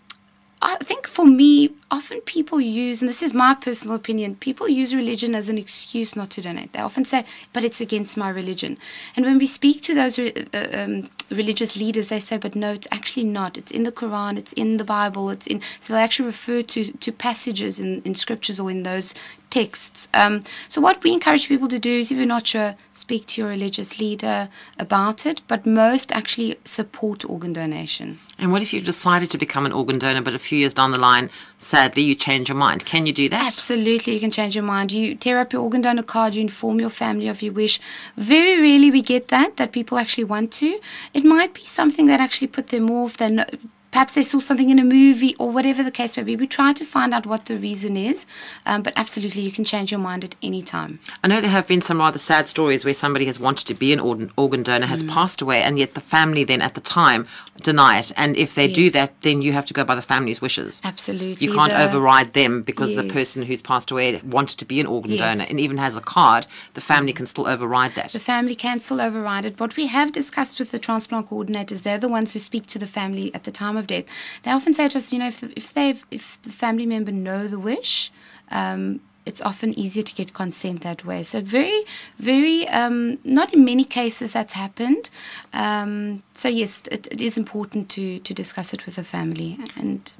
I think for me, often people use, and this is my personal opinion, people use religion as an excuse not to donate. They often say, but it's against my religion. And when we speak to those re- uh, um, religious leaders, they say, but no, it's actually not. It's in the Quran, it's in the Bible, it's in. So they actually refer to, to passages in, in scriptures or in those texts. Um, so what we encourage people to do is, if you're not sure, speak to your religious leader about it. But most actually support organ donation. And what if you've decided to become an organ donor, but a few years down the line, sadly, you change your mind? Can you do that? Absolutely, you can change your mind. You tear up your organ donor card, you inform your family of your wish. Very rarely we get that, that people actually want to. It might be something that actually put them off. They know, perhaps they saw something in a movie or whatever the case may be. We try to find out what the reason is, um, but absolutely, you can change your mind at any time. I know there have been some rather sad stories where somebody has wanted to be an organ, organ donor, Mm. has passed away, and yet the family then at the time deny it. And if they do that, then you have to go by the family's wishes. Absolutely. You can't The- override them because the person who's passed away wanted to be an organ Yes. donor and even has a card, the family can still override that. The family can still override it. What we have discussed with the transplant coordinators, they're the ones who speak to the family at the time of death. They often say to us, you know, if, if they've if the family member know the wish, um, it's often easier to get consent that way. So very, very, um, not in many cases that's happened. Um, so yes, it, it is important to to discuss it with the family and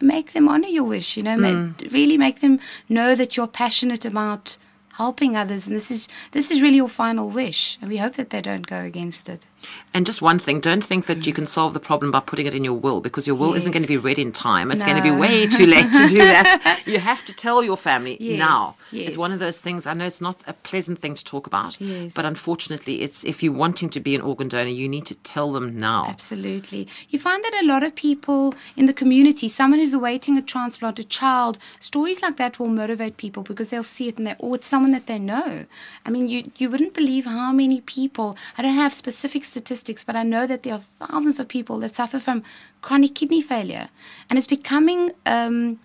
make them honor your wish. You know, ma- really make them know that you're passionate about helping others, and this is this is really your final wish, and we hope that they don't go against it. And just one thing, don't think that you can solve the problem by putting it in your will because your will isn't going to be read in time. It's going to be way too late to do that. you have to tell your family Yes, now. It's one of those things. I know it's not a pleasant thing to talk about, Yes. but unfortunately, it's if you're wanting to be an organ donor, you need to tell them now. Absolutely. You find that a lot of people in the community, someone who's awaiting a transplant, a child, stories like that will motivate people because they'll see it and they, or it's someone that they know. I mean, you, you wouldn't believe how many people, I don't have specific statistics, but I know that there are thousands of people that suffer from chronic kidney failure. And it's becoming. Um,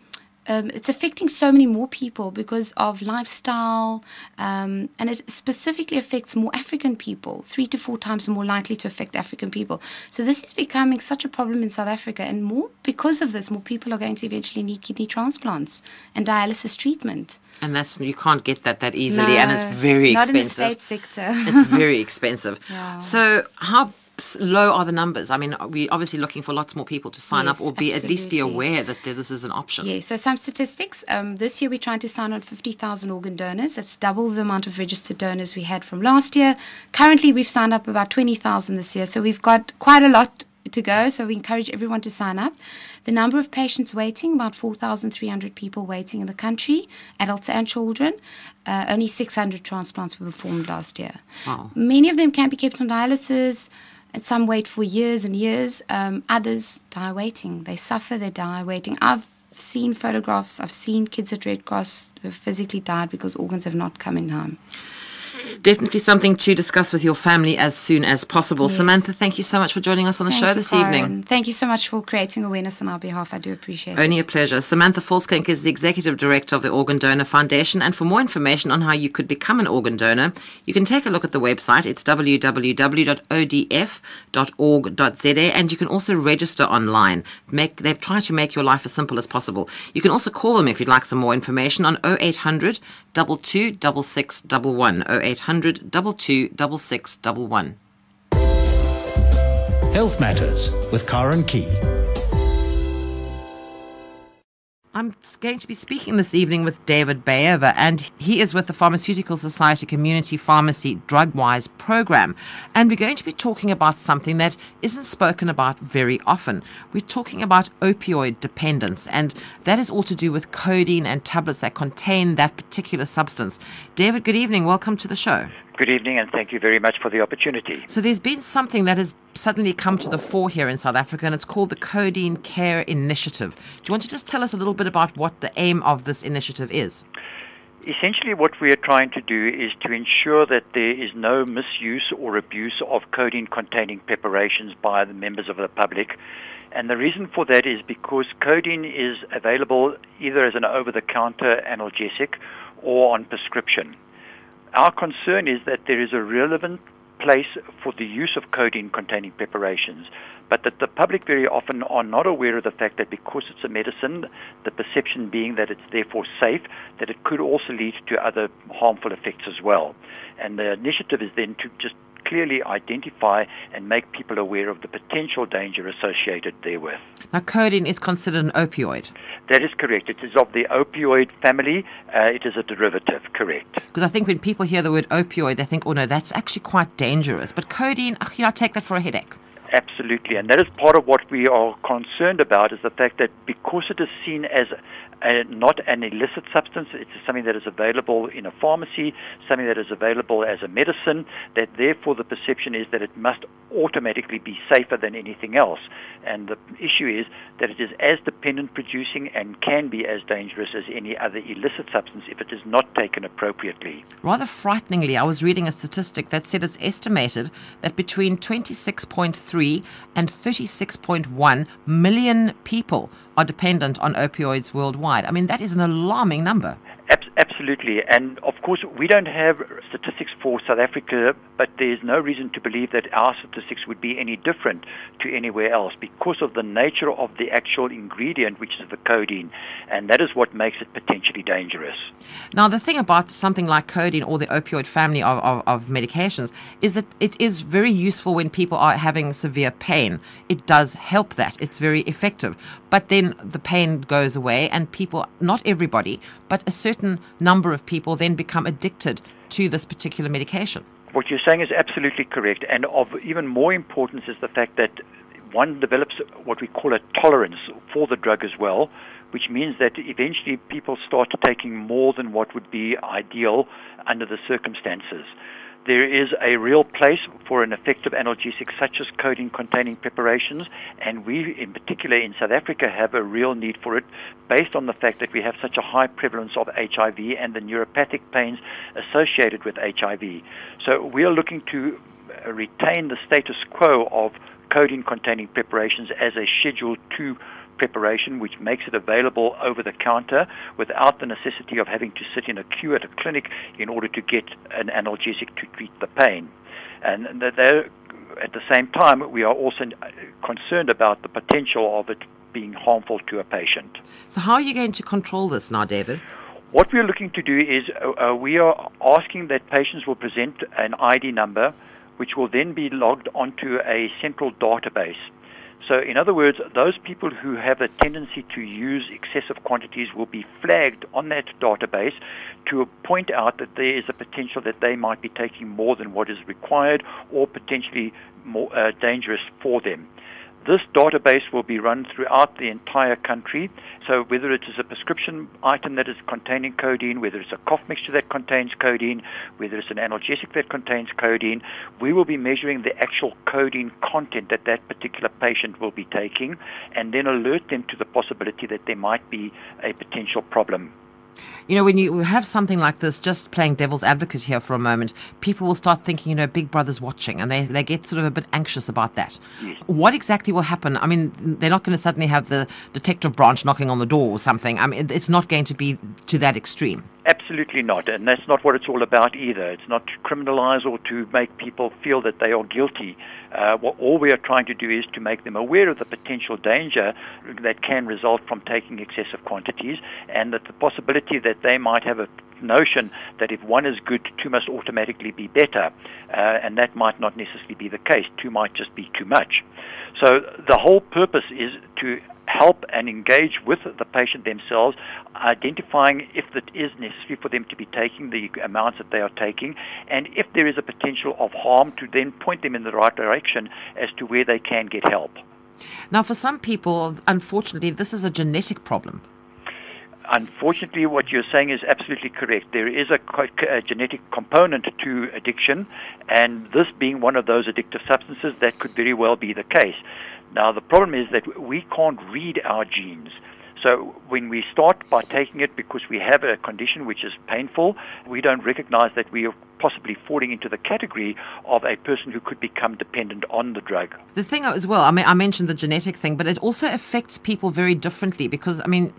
um, it's affecting so many more people because of lifestyle, um, and it specifically affects more African people, three to four times more likely to affect African people. So this is becoming such a problem in South Africa, and more because of this, more people are going to eventually need kidney transplants and dialysis treatment. And that's you can't get that that easily, and it's No, very not expensive. in the state sector. it's very expensive. Yeah. So how low are the numbers? I mean, we're obviously looking for lots more people to sign up, or be at least be aware that this is an option. Yeah, so some statistics. Um, this year we're trying to sign on 50,000 organ donors. That's double the amount of registered donors we had from last year. Currently we've signed up about 20,000 this year, so we've got quite a lot to go, so we encourage everyone to sign up. The number of patients waiting, about 4,300 people waiting in the country, adults and children. Uh, only 600 transplants were performed last year. Wow. Many of them can be kept on dialysis. Some wait for years and years. Um, others die waiting. They suffer, they die waiting. I've seen photographs, I've seen kids at Red Cross who have physically died because organs have not come in time. Definitely something to discuss with your family as soon as possible. Yes. Samantha, thank you so much for joining us on the Thank show you, this Karen. evening. Thank you so much for creating awareness on our behalf. I do appreciate it. Only a pleasure. Samantha Volschenk is the Executive Director of the Organ Donor Foundation. And for more information on how you could become an organ donor, you can take a look at the website. It's www.odf.org.za. And you can also register online. Make, they've tried to make your life as simple as possible. You can also call them if you'd like some more information on 0800 22 6611. 0800 22 6611. Health Matters with Karen Key. I'm going to be speaking this evening with David Bayever, and he is with the Pharmaceutical Society Community Pharmacy DrugWise program. And we're going to be talking about something that isn't spoken about very often. We're talking about opioid dependence, and that is all to do with codeine and tablets that contain that particular substance. David, good evening. Welcome to the show. Good evening, and thank you very much for the opportunity. So there's been something that has suddenly come to the fore here in South Africa, and it's called the Codeine Care Initiative. Do you want to just tell us a little bit about what the aim of this initiative is? Essentially, what we are trying to do is to ensure that there is no misuse or abuse of codeine containing preparations by the members of the public. And the reason for that is because codeine is available either as an over the counter analgesic or on prescription. Our concern is that there is a relevant place for the use of codeine containing preparations, but that the public very often are not aware of the fact that because it's a medicine, the perception being that it's therefore safe, that it could also lead to other harmful effects as well. And the initiative is then to just clearly identify and make people aware of the potential danger associated therewith. Now, codeine is considered an opioid. That is correct. It is of the opioid family. Uh, it is a derivative, correct. Because I think when people hear the word opioid, they think, oh no, that's actually quite dangerous. But codeine, ugh, you know, I take that for a headache. Absolutely, and that is part of what we are concerned about is the fact that because it is seen as a, not an illicit substance, it's something that is available in a pharmacy, something that is available as a medicine, that therefore the perception is that it must automatically be safer than anything else. And the issue is that it is as dependent producing and can be as dangerous as any other illicit substance if it is not taken appropriately. Rather frighteningly, I was reading a statistic that said it's estimated that between 26.3 and 36.1 million people are dependent on opioids worldwide. I mean, that is an alarming number. Ab- Absolutely. And of course, we don't have statistics for South Africa, but there's no reason to believe that our statistics would be any different to anywhere else because of the nature of the actual ingredient, which is the codeine. And that is what makes it potentially dangerous. Now, the thing about something like codeine or the opioid family of, of, of medications is that it is very useful when people are having severe pain. It does help that, it's very effective. But then the pain goes away, and people, not everybody, but a certain number of people then become addicted to this particular medication. What you're saying is absolutely correct. And of even more importance is the fact that one develops what we call a tolerance for the drug as well, which means that eventually people start taking more than what would be ideal under the circumstances. There is a real place for an effective analgesic such as codeine containing preparations, and we, in particular in South Africa, have a real need for it based on the fact that we have such a high prevalence of HIV and the neuropathic pains associated with HIV. So we are looking to uh, retain the status quo of codeine containing preparations as a Schedule 2 preparation, which makes it available over the counter without the necessity of having to sit in a queue at a clinic in order to get an analgesic to treat the pain. And there, at the same time, we are also concerned about the potential of it being harmful to a patient. So, how are you going to control this now, David? What we are looking to do is uh, we are asking that patients will present an ID number, which will then be logged onto a central database. So, in other words, those people who have a tendency to use excessive quantities will be flagged on that database to point out that there is a potential that they might be taking more than what is required or potentially more uh, dangerous for them. This database will be run throughout the entire country. So whether it is a prescription item that is containing codeine, whether it's a cough mixture that contains codeine, whether it's an analgesic that contains codeine, we will be measuring the actual codeine content that that particular patient will be taking and then alert them to the possibility that there might be a potential problem you know, when you have something like this, just playing devil's advocate here for a moment, people will start thinking, you know, Big Brother's watching, and they, they get sort of a bit anxious about that. Yes. What exactly will happen? I mean, they're not going to suddenly have the detective branch knocking on the door or something. I mean, it's not going to be to that extreme. Absolutely not, and that's not what it's all about either. It's not to criminalize or to make people feel that they are guilty. Uh, what all we are trying to do is to make them aware of the potential danger that can result from taking excessive quantities, and that the possibility that they might have a notion that if one is good, two must automatically be better, uh, and that might not necessarily be the case. Two might just be too much. So the whole purpose is to help and engage with the patient themselves, identifying if it is necessary for them to be taking the amounts that they are taking, and if there is a potential of harm, to then point them in the right direction as to where they can get help. Now, for some people, unfortunately, this is a genetic problem. Unfortunately, what you're saying is absolutely correct. There is a, a, genetic component to addiction, and this being one of those addictive substances, that could very well be the case. Now, the problem is that we can't read our genes. So when we start by taking it because we have a condition which is painful, we don't recognize that we are possibly falling into the category of a person who could become dependent on the drug. The thing as well, I mean, I mentioned the genetic thing, but it also affects people very differently because, I mean,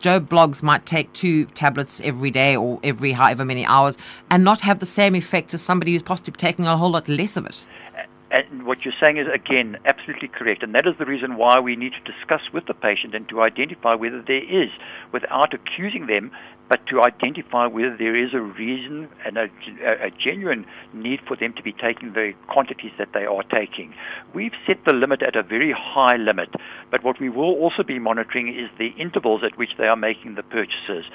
Joe Bloggs might take two tablets every day or every however many hours and not have the same effect as somebody who's possibly taking a whole lot less of it. And what you're saying is, again, absolutely correct. And that is the reason why we need to discuss with the patient and to identify whether there is, without accusing them, but to identify whether there is a reason and a, a, genuine need for them to be taking the quantities that they are taking. We've set the limit at a very high limit, but what we will also be monitoring is the intervals at which they are making the purchases.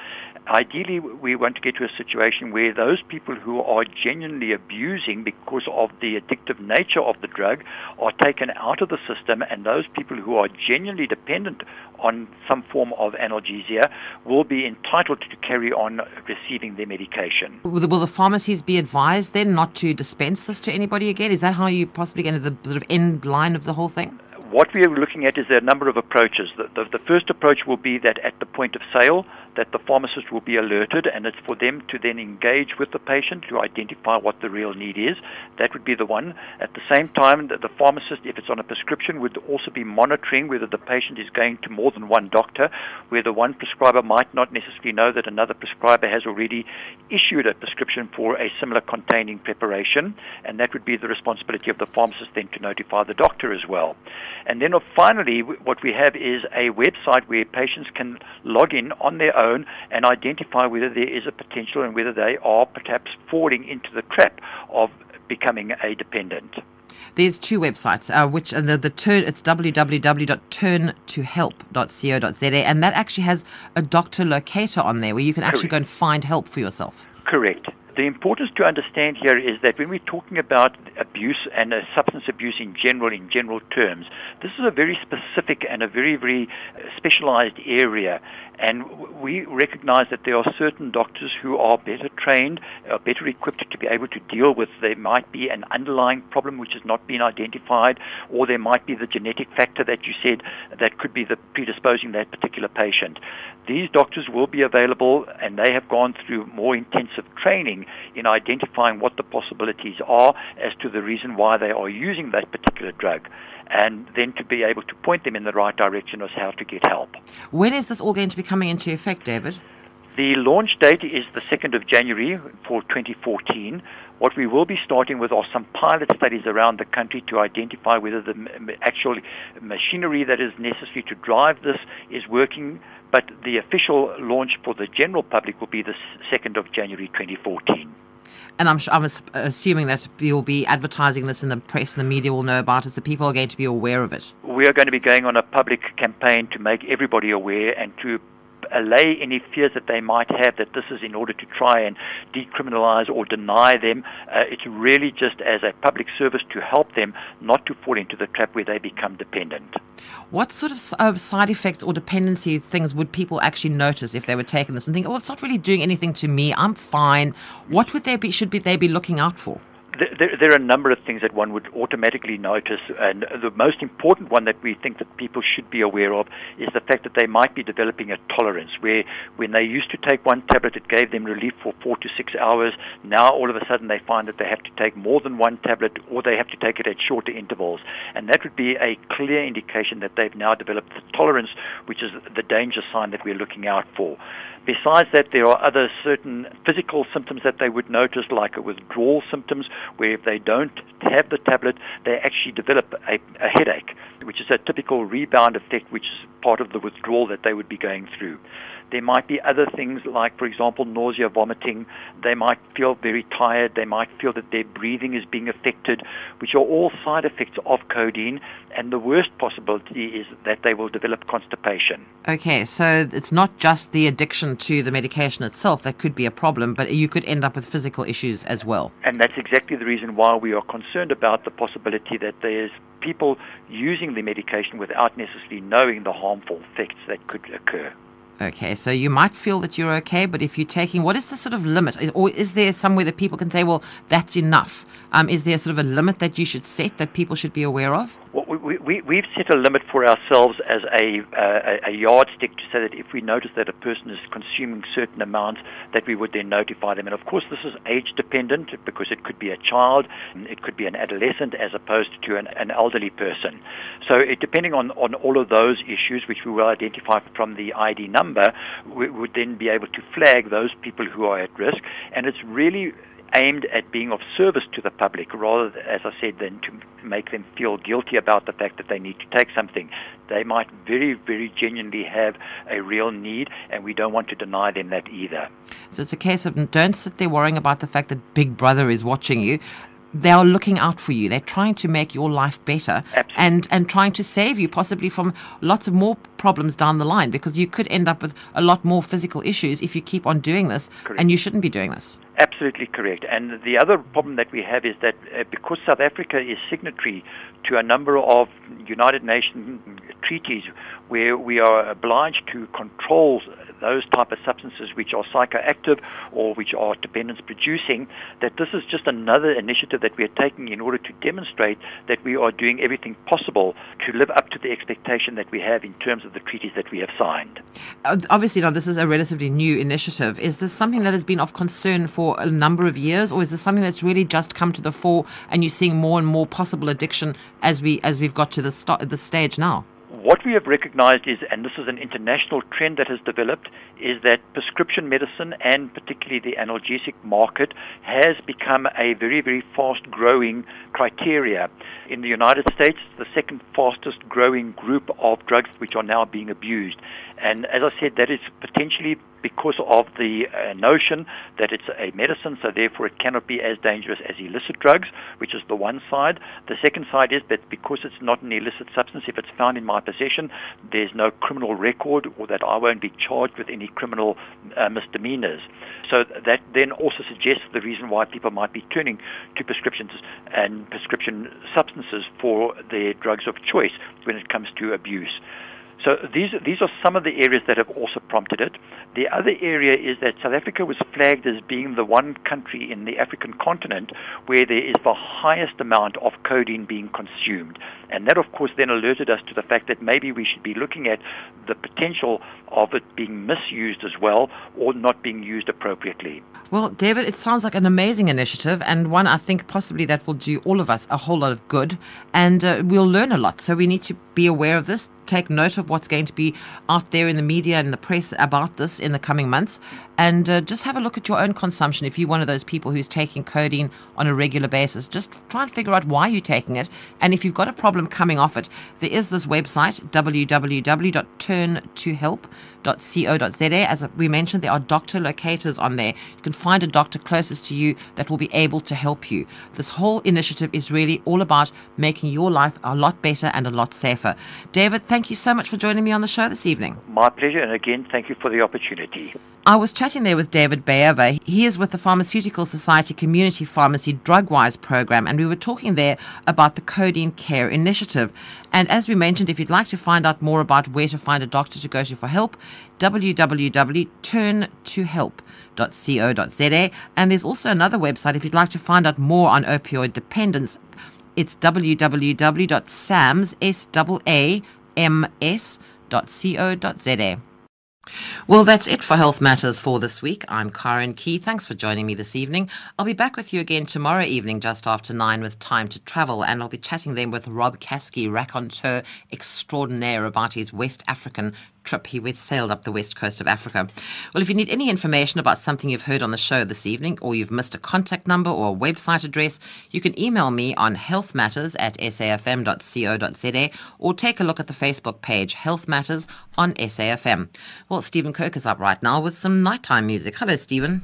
Ideally, we want to get to a situation where those people who are genuinely abusing because of the addictive nature of the drug are taken out of the system, and those people who are genuinely dependent on some form of analgesia will be entitled to carry on receiving their medication. Will the, pharmacies be advised then not to dispense this to anybody again? Is that how you possibly get to the sort of end line of the whole thing? What we are looking at is there are a number of approaches. The, the, the first approach will be that at the point of sale, that the pharmacist will be alerted, and it's for them to then engage with the patient to identify what the real need is. That would be the one. At the same time, the, the pharmacist, if it's on a prescription, would also be monitoring whether the patient is going to more than one doctor, where the one prescriber might not necessarily know that another prescriber has already issued a prescription for a similar containing preparation, and that would be the responsibility of the pharmacist then to notify the doctor as well. And then finally, what we have is a website where patients can log in on their own and identify whether there is a potential and whether they are perhaps falling into the trap of becoming a dependent. There's two websites, uh, which the, the turn it's www.turntohelp.co.za, and that actually has a doctor locator on there where you can actually Correct. go and find help for yourself. Correct. The importance to understand here is that when we're talking about abuse and uh, substance abuse in general, in general terms, this is a very specific and a very, very uh, specialized area. And we recognize that there are certain doctors who are better trained, are better equipped to be able to deal with. There might be an underlying problem which has not been identified, or there might be the genetic factor that you said that could be the predisposing that particular patient. These doctors will be available, and they have gone through more intensive training in identifying what the possibilities are as to the reason why they are using that particular drug and then to be able to point them in the right direction as how to get help. When is this all going to be coming into effect, David? The launch date is the 2nd of January for 2014. What we will be starting with are some pilot studies around the country to identify whether the actual machinery that is necessary to drive this is working. But the official launch for the general public will be the 2nd of January 2014. And I'm, I'm assuming that you'll be advertising this in the press and the media will know about it, so people are going to be aware of it. We are going to be going on a public campaign to make everybody aware and to allay any fears that they might have that this is in order to try and decriminalize or deny them. Uh, it's really just as a public service to help them not to fall into the trap where they become dependent. What sort of uh, side effects or dependency things would people actually notice if they were taking this and think, "Oh, it's not really doing anything to me. I'm fine." What would they be? Should be they be looking out for? There, there, are a number of things that one would automatically notice, and the most important one that we think that people should be aware of is the fact that they might be developing a tolerance where when they used to take one tablet, it gave them relief for four to six hours. Now all of a sudden they find that they have to take more than one tablet or they have to take it at shorter intervals. And that would be a clear indication that they've now developed the tolerance, which is the danger sign that we're looking out for. Besides that, there are other certain physical symptoms that they would notice, like a withdrawal symptoms, where if they don't have the tablet, they actually develop a, a headache, which is a typical rebound effect, which is part of the withdrawal that they would be going through. There might be other things like, for example, nausea, vomiting. They might feel very tired. They might feel that their breathing is being affected, which are all side effects of codeine. And the worst possibility is that they will develop constipation. Okay, so it's not just the addiction to the medication itself that could be a problem, but you could end up with physical issues as well. And that's exactly the reason why we are concerned about the possibility that there's people using the medication without necessarily knowing the harmful effects that could occur. Okay, so you might feel that you're okay, but if you're taking, what is the sort of limit? Or is there somewhere that people can say, well, that's enough? Um, is there sort of a limit that you should set that people should be aware of? We, we, we've set a limit for ourselves as a, a yardstick to say that if we notice that a person is consuming certain amounts, that we would then notify them. And of course, this is age dependent because it could be a child, it could be an adolescent as opposed to an, an elderly person. So, it, depending on, on all of those issues, which we will identify from the ID number, we would then be able to flag those people who are at risk. And it's really aimed at being of service to the public rather, as I said, than to make them feel guilty about the fact that they need to take something. They might very, very genuinely have a real need, and we don't want to deny them that either. So it's a case of don't sit there worrying about the fact that Big Brother is watching you they are looking out for you. They're trying to make your life better Absolutely. and and trying to save you possibly from lots of more problems down the line because you could end up with a lot more physical issues if you keep on doing this Correct. and you shouldn't be doing this. Absolutely correct. And the other problem that we have is that uh, because South Africa is signatory to a number of United Nations treaties where we are obliged to control those type of substances which are psychoactive or which are dependence producing, that this is just another initiative that we are taking in order to demonstrate that we are doing everything possible to live up to the expectation that we have in terms of the treaties that we have signed. Uh, obviously, now this is a relatively new initiative. Is this something that has been of concern for a number of years, or is this something that's really just come to the fore and you're seeing more and more possible addiction as we as we've got to the, the stage now? What we have recognized is, and this is an international trend that has developed, is that prescription medicine and particularly the analgesic market has become a very, very fast growing criteria. In the United States, the second fastest growing group of drugs which are now being abused. And as I said, that is potentially because of the uh, notion that it's a medicine, so therefore it cannot be as dangerous as illicit drugs, which is the one side. The second side is that because it's not an illicit substance, if it's found in my possession, there's no criminal record or that I won't be charged with any criminal uh, misdemeanors. So that then also suggests the reason why people might be turning to prescriptions and prescription substances for their drugs of choice when it comes to abuse. So these these are some of the areas that have also prompted it. The other area is that South Africa was flagged as being the one country in the African continent where there is the highest amount of codeine being consumed. And that, of course, then alerted us to the fact that maybe we should be looking at the potential of it being misused as well or not being used appropriately. Well, David, it sounds like an amazing initiative and one I think possibly that will do all of us a whole lot of good and uh, we'll learn a lot. So we need to be aware of this, take note of what's going to be out there in the media and the press about this in the coming months. And uh, just have a look at your own consumption. If you're one of those people who's taking codeine on a regular basis, just try and figure out why you're taking it. And if you've got a problem coming off it, there is this website, www.turntohelp.co.za. As we mentioned, there are doctor locators on there. You can find a doctor closest to you that will be able to help you. This whole initiative is really all about making your life a lot better and a lot safer. David, thank you so much for joining me on the show this evening. My pleasure, and again, thank you for the opportunity. I was chatting there with David Bayever. He is with the Pharmaceutical Society Community Pharmacy Drugwise program, and we were talking there about the Codeine Care Initiative. And as we mentioned, if you'd like to find out more about where to find a doctor to go to for help, www.turntohelp.co.za. And there's also another website if you'd like to find out more on opioid dependence. It's www.sams.co.za. Well, that's it for Health Matters for this week. I'm Karen Key. Thanks for joining me this evening. I'll be back with you again tomorrow evening, just after nine, with Time to Travel, and I'll be chatting then with Rob Kasky, raconteur extraordinaire, about his West African trip. He sailed up the west coast of Africa. Well, if you need any information about something you've heard on the show this evening, or you've missed a contact number or a website address, you can email me on healthmatters at safm.co.za or take a look at the Facebook page Health Matters on SAFM. Well, Stephen Kirk is up right now with some nighttime music. Hello, Stephen.